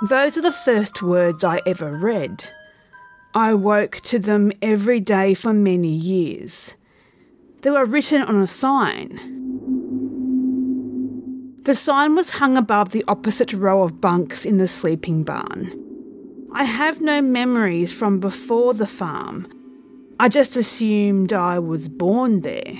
Those are the first words I ever read. I woke to them every day for many years. They were written on a sign. The sign was hung above the opposite row of bunks in the sleeping barn. I have no memories from before the farm. I just assumed I was born there.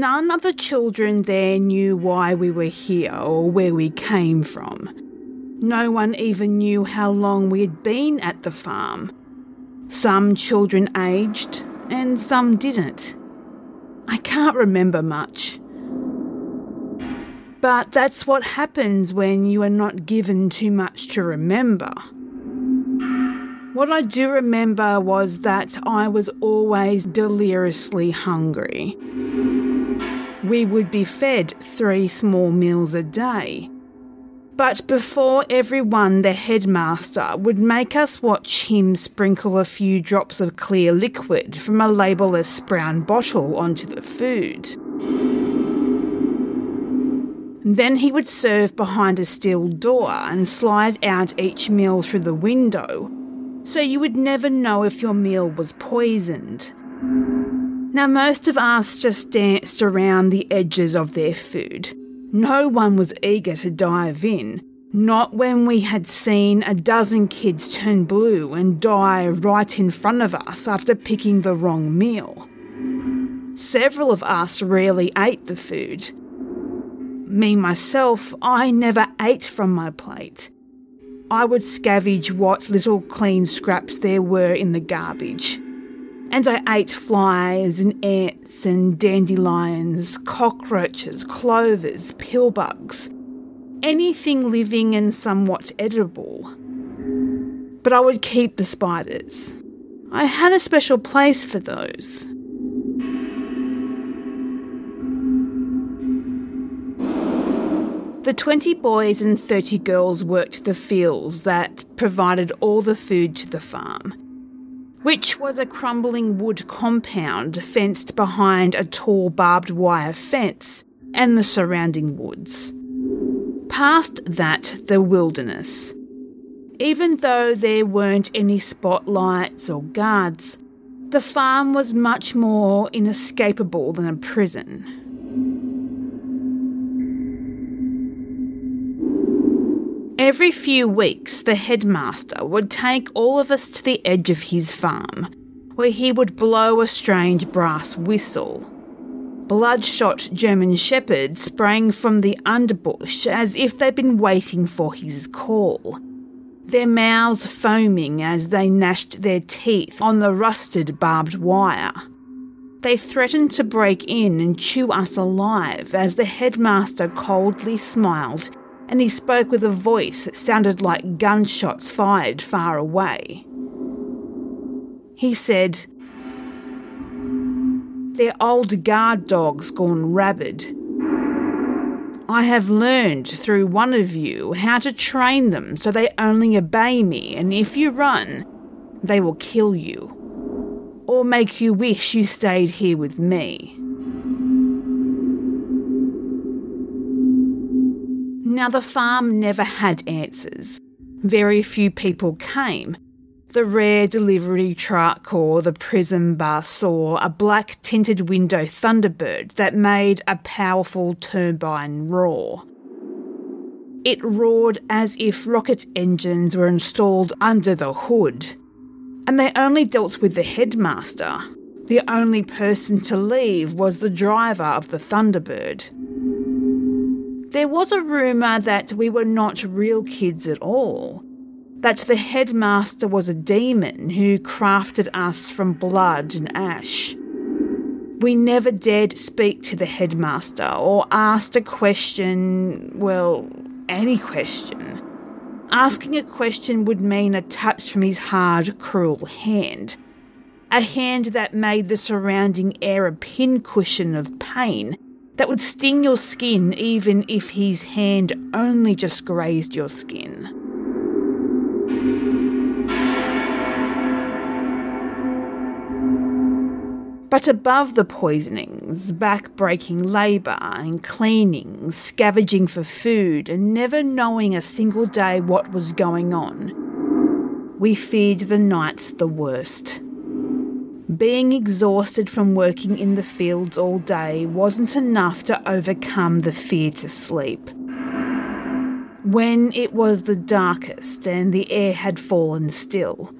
None of the children there knew why we were here or where we came from. No one even knew how long we had been at the farm. Some children aged, and some didn't. I can't remember much. But that's what happens when you are not given too much to remember. What I do remember was that I was always deliriously hungry. We would be fed three small meals a day. But before everyone, the headmaster would make us watch him sprinkle a few drops of clear liquid from a labelless brown bottle onto the food. Then he would serve behind a steel door and slide out each meal through the window, so you would never know if your meal was poisoned. Now, most of us just danced around the edges of their food. No one was eager to dive in, not when we had seen a dozen kids turn blue and die right in front of us after picking the wrong meal. Several of us rarely ate the food. Me, myself, I never ate from my plate. I would scavenge what little clean scraps there were in the garbage and I ate flies and ants and dandelions, cockroaches, clovers, pillbugs, anything living and somewhat edible. But I would keep the spiders. I had a special place for those. The 20 boys and 30 girls worked the fields that provided all the food to the farm which was a crumbling wood compound fenced behind a tall barbed wire fence and the surrounding woods. Past that, the wilderness. Even though there weren't any spotlights or guards, the farm was much more inescapable than a prison. Every few weeks, the headmaster would take all of us to the edge of his farm, where he would blow a strange brass whistle. Bloodshot German shepherds sprang from the underbush as if they'd been waiting for his call, their mouths foaming as they gnashed their teeth on the rusted barbed wire. They threatened to break in and chew us alive as the headmaster coldly smiled and he spoke with a voice that sounded like gunshots fired far away. He said, They're old guard dogs gone rabid. I have learned through one of you how to train them so they only obey me, and if you run, they will kill you. Or make you wish you stayed here with me. Now, the farm never had answers. Very few people came. The rare delivery truck or the prison bus or a black tinted window Thunderbird that made a powerful turbine roar. It roared as if rocket engines were installed under the hood. And they only dealt with the headmaster. The only person to leave was the driver of the Thunderbird. There was a rumour that we were not real kids at all, that the headmaster was a demon who crafted us from blood and ash. We never dared speak to the headmaster or asked a question, well, any question. Asking a question would mean a touch from his hard, cruel hand. A hand that made the surrounding air a pincushion of pain that would sting your skin even if his hand only just grazed your skin. But above the poisonings, back-breaking labour and cleaning, scavenging for food, and never knowing a single day what was going on, we feared the nights the worst. Being exhausted from working in the fields all day wasn't enough to overcome the fear to sleep. When it was the darkest and the air had fallen still,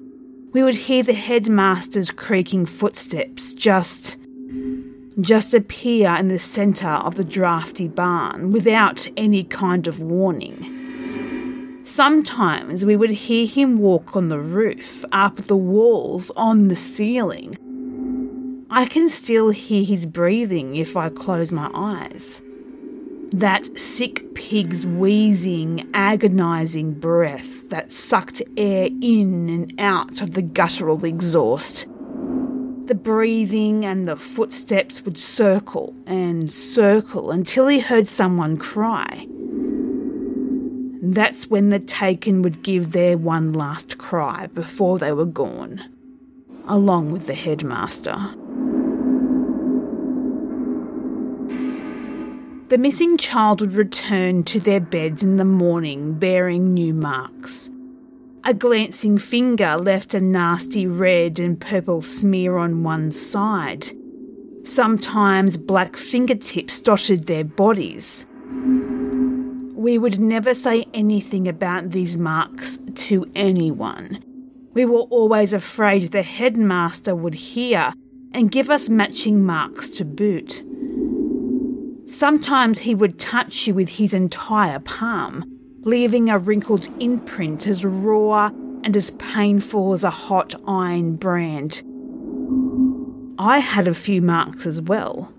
we would hear the headmaster's creaking footsteps just just appear in the centre of the drafty barn without any kind of warning. Sometimes we would hear him walk on the roof, up the walls, on the ceiling. I can still hear his breathing if I close my eyes that sick pig's wheezing, agonising breath that sucked air in and out of the guttural exhaust. The breathing and the footsteps would circle and circle until he heard someone cry. That's when the taken would give their one last cry before they were gone, along with the headmaster. The missing child would return to their beds in the morning bearing new marks. A glancing finger left a nasty red and purple smear on one side. Sometimes black fingertips dotted their bodies. We would never say anything about these marks to anyone. We were always afraid the headmaster would hear and give us matching marks to boot. Sometimes he would touch you with his entire palm, leaving a wrinkled imprint as raw and as painful as a hot iron brand. I had a few marks as well,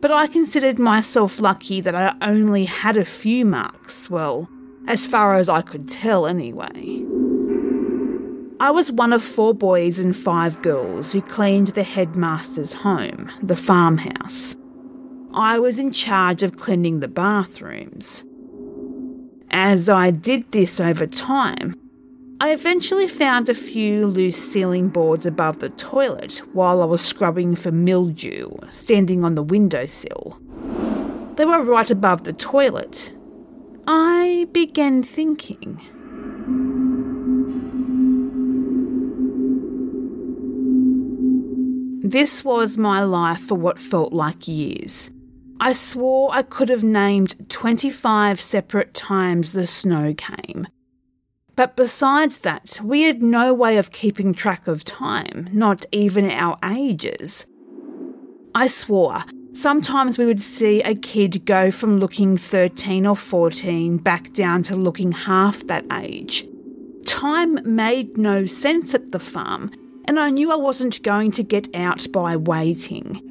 but I considered myself lucky that I only had a few marks, well, as far as I could tell anyway. I was one of four boys and five girls who cleaned the headmaster's home, the farmhouse. I was in charge of cleaning the bathrooms. As I did this over time, I eventually found a few loose ceiling boards above the toilet while I was scrubbing for mildew, standing on the windowsill. They were right above the toilet. I began thinking. This was my life for what felt like years. I swore I could have named 25 separate times the snow came. But besides that, we had no way of keeping track of time, not even our ages. I swore sometimes we would see a kid go from looking 13 or 14 back down to looking half that age. Time made no sense at the farm, and I knew I wasn't going to get out by waiting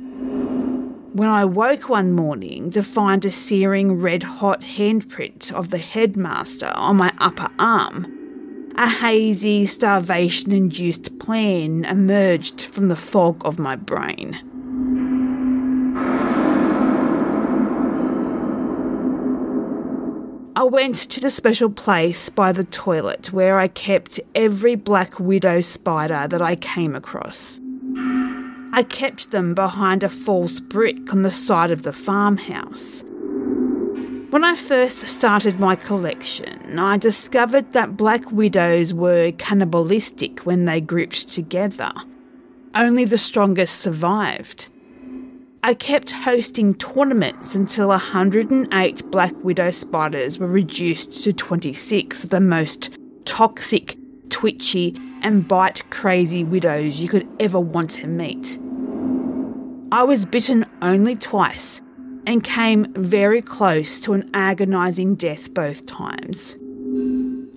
when I woke one morning to find a searing red hot handprint of the headmaster on my upper arm. A hazy, starvation induced plan emerged from the fog of my brain. I went to the special place by the toilet where I kept every black widow spider that I came across. I kept them behind a false brick on the side of the farmhouse. When I first started my collection, I discovered that black widows were cannibalistic when they grouped together. Only the strongest survived. I kept hosting tournaments until 108 black widow spiders were reduced to 26 of the most toxic, twitchy, and bite crazy widows you could ever want to meet. I was bitten only twice and came very close to an agonising death both times.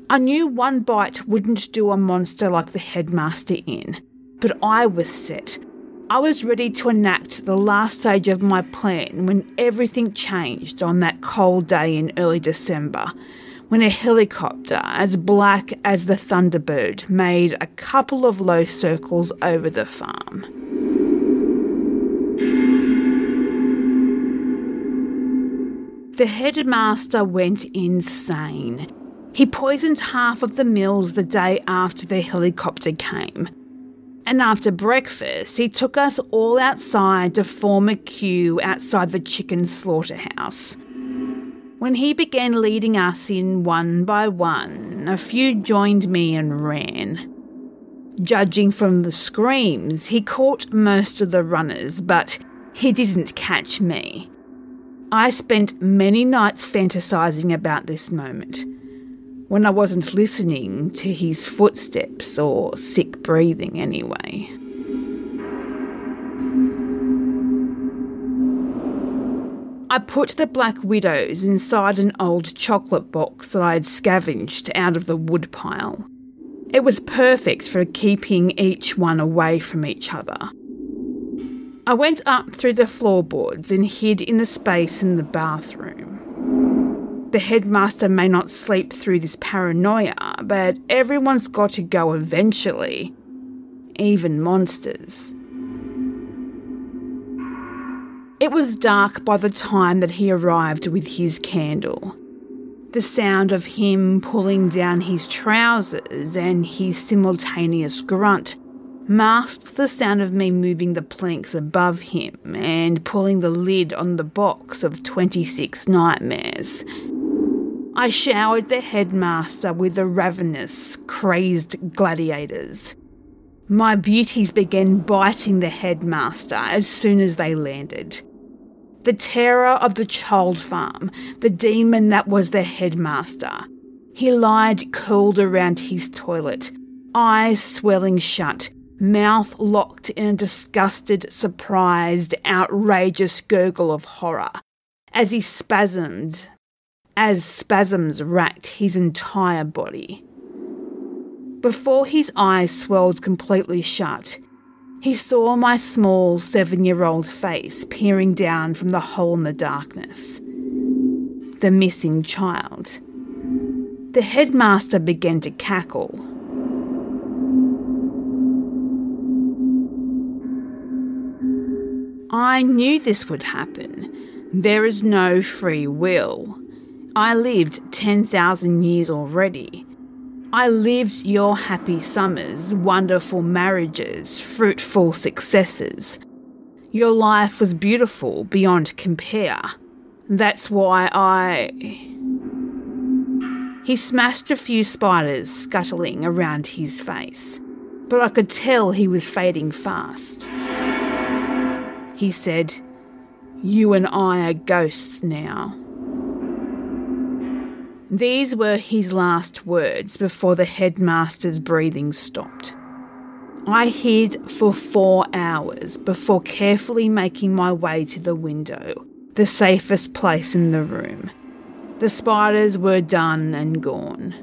I knew one bite wouldn't do a monster like the headmaster in, but I was set. I was ready to enact the last stage of my plan when everything changed on that cold day in early December, when a helicopter as black as the Thunderbird made a couple of low circles over the farm. The headmaster went insane. He poisoned half of the mills the day after the helicopter came. And after breakfast, he took us all outside to form a queue outside the chicken slaughterhouse. When he began leading us in one by one, a few joined me and ran. Judging from the screams, he caught most of the runners, but he didn't catch me. I spent many nights fantasizing about this moment when I wasn't listening to his footsteps or sick breathing anyway. I put the Black Widows inside an old chocolate box that I had scavenged out of the woodpile. It was perfect for keeping each one away from each other. I went up through the floorboards and hid in the space in the bathroom. The headmaster may not sleep through this paranoia, but everyone's got to go eventually. Even monsters. It was dark by the time that he arrived with his candle. The sound of him pulling down his trousers and his simultaneous grunt masked the sound of me moving the planks above him and pulling the lid on the box of 26 nightmares. I showered the headmaster with the ravenous, crazed gladiators. My beauties began biting the headmaster as soon as they landed. The terror of the child farm, the demon that was the headmaster. He lied curled around his toilet, eyes swelling shut, mouth locked in a disgusted, surprised, outrageous gurgle of horror, as he spasmed as spasms racked his entire body. Before his eyes swelled completely shut, he saw my small seven year old face peering down from the hole in the darkness. The missing child. The headmaster began to cackle. I knew this would happen. There is no free will. I lived 10,000 years already. I lived your happy summers, wonderful marriages, fruitful successes. Your life was beautiful beyond compare. That's why I. He smashed a few spiders scuttling around his face, but I could tell he was fading fast. He said, You and I are ghosts now. These were his last words before the headmaster's breathing stopped. I hid for four hours before carefully making my way to the window, the safest place in the room. The spiders were done and gone.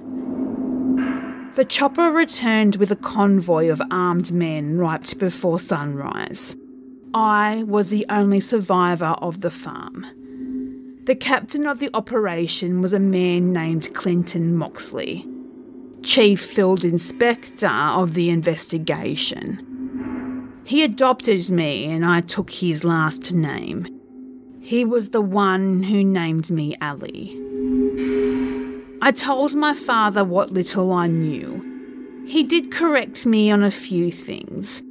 The chopper returned with a convoy of armed men right before sunrise. I was the only survivor of the farm. The captain of the operation was a man named Clinton Moxley, chief field inspector of the investigation. He adopted me and I took his last name. He was the one who named me Ali. I told my father what little I knew. He did correct me on a few things.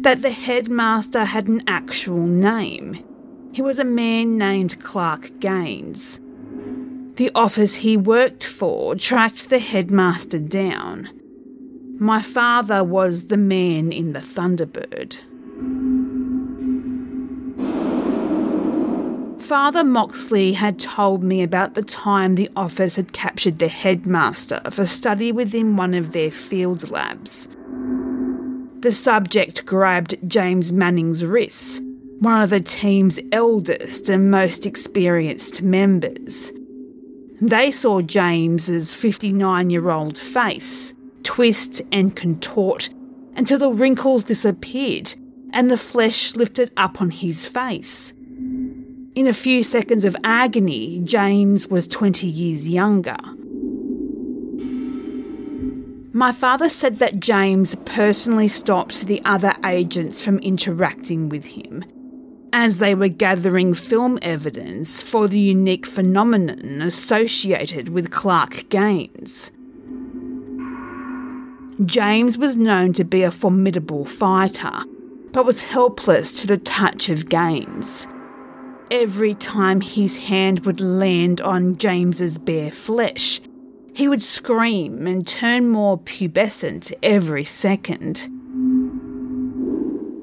That the headmaster had an actual name. He was a man named Clark Gaines. The office he worked for tracked the headmaster down. My father was the man in the Thunderbird. Father Moxley had told me about the time the office had captured the headmaster for study within one of their field labs. The subject grabbed James Manning's wrists one of the team's eldest and most experienced members. They saw James's 59 year old face twist and contort until the wrinkles disappeared and the flesh lifted up on his face. In a few seconds of agony, James was 20 years younger. My father said that James personally stopped the other agents from interacting with him as they were gathering film evidence for the unique phenomenon associated with Clark Gaines. James was known to be a formidable fighter, but was helpless to the touch of Gaines. Every time his hand would land on James's bare flesh, he would scream and turn more pubescent every second.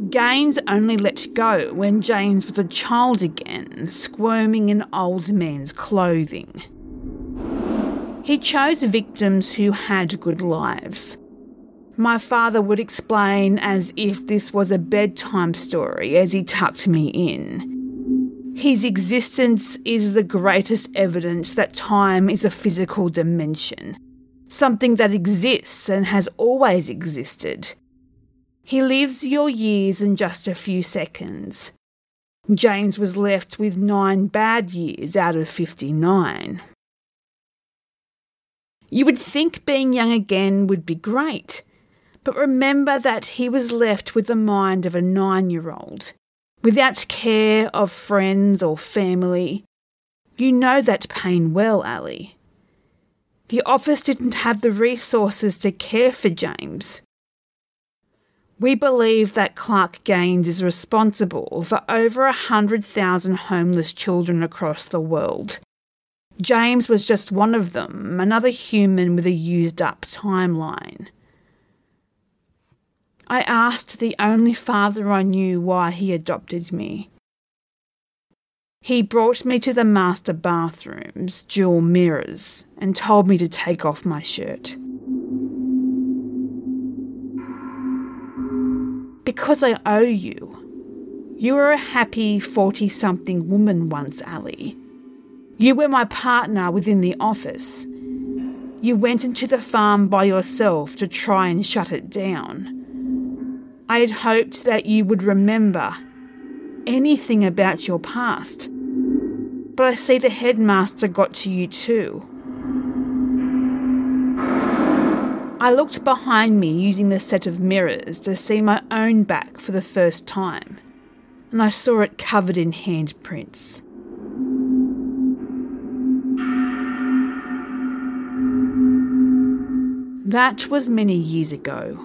Gaines only let go when James was a child again, squirming in old man's clothing. He chose victims who had good lives. My father would explain as if this was a bedtime story as he tucked me in. His existence is the greatest evidence that time is a physical dimension, something that exists and has always existed. He lives your years in just a few seconds. James was left with nine bad years out of 59. You would think being young again would be great, but remember that he was left with the mind of a nine year old without care of friends or family. You know that pain well, Ali. The office didn't have the resources to care for James. We believe that Clark Gaines is responsible for over a 100,000 homeless children across the world. James was just one of them, another human with a used up timeline. I asked the only father I knew why he adopted me. He brought me to the master bathroom's dual mirrors and told me to take off my shirt. Because I owe you. You were a happy 40 something woman once, Ali. You were my partner within the office. You went into the farm by yourself to try and shut it down. I had hoped that you would remember anything about your past. But I see the headmaster got to you too. I looked behind me using the set of mirrors to see my own back for the first time, and I saw it covered in handprints. That was many years ago.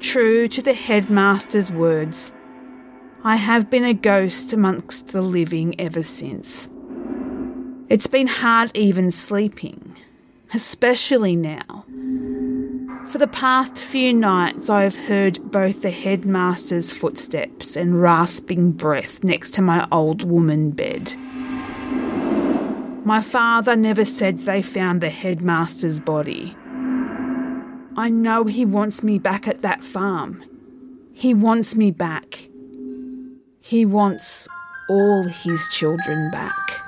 True to the headmaster's words, I have been a ghost amongst the living ever since. It's been hard even sleeping, especially now. For the past few nights, I have heard both the headmaster's footsteps and rasping breath next to my old woman bed. My father never said they found the headmaster's body. I know he wants me back at that farm. He wants me back. He wants all his children back.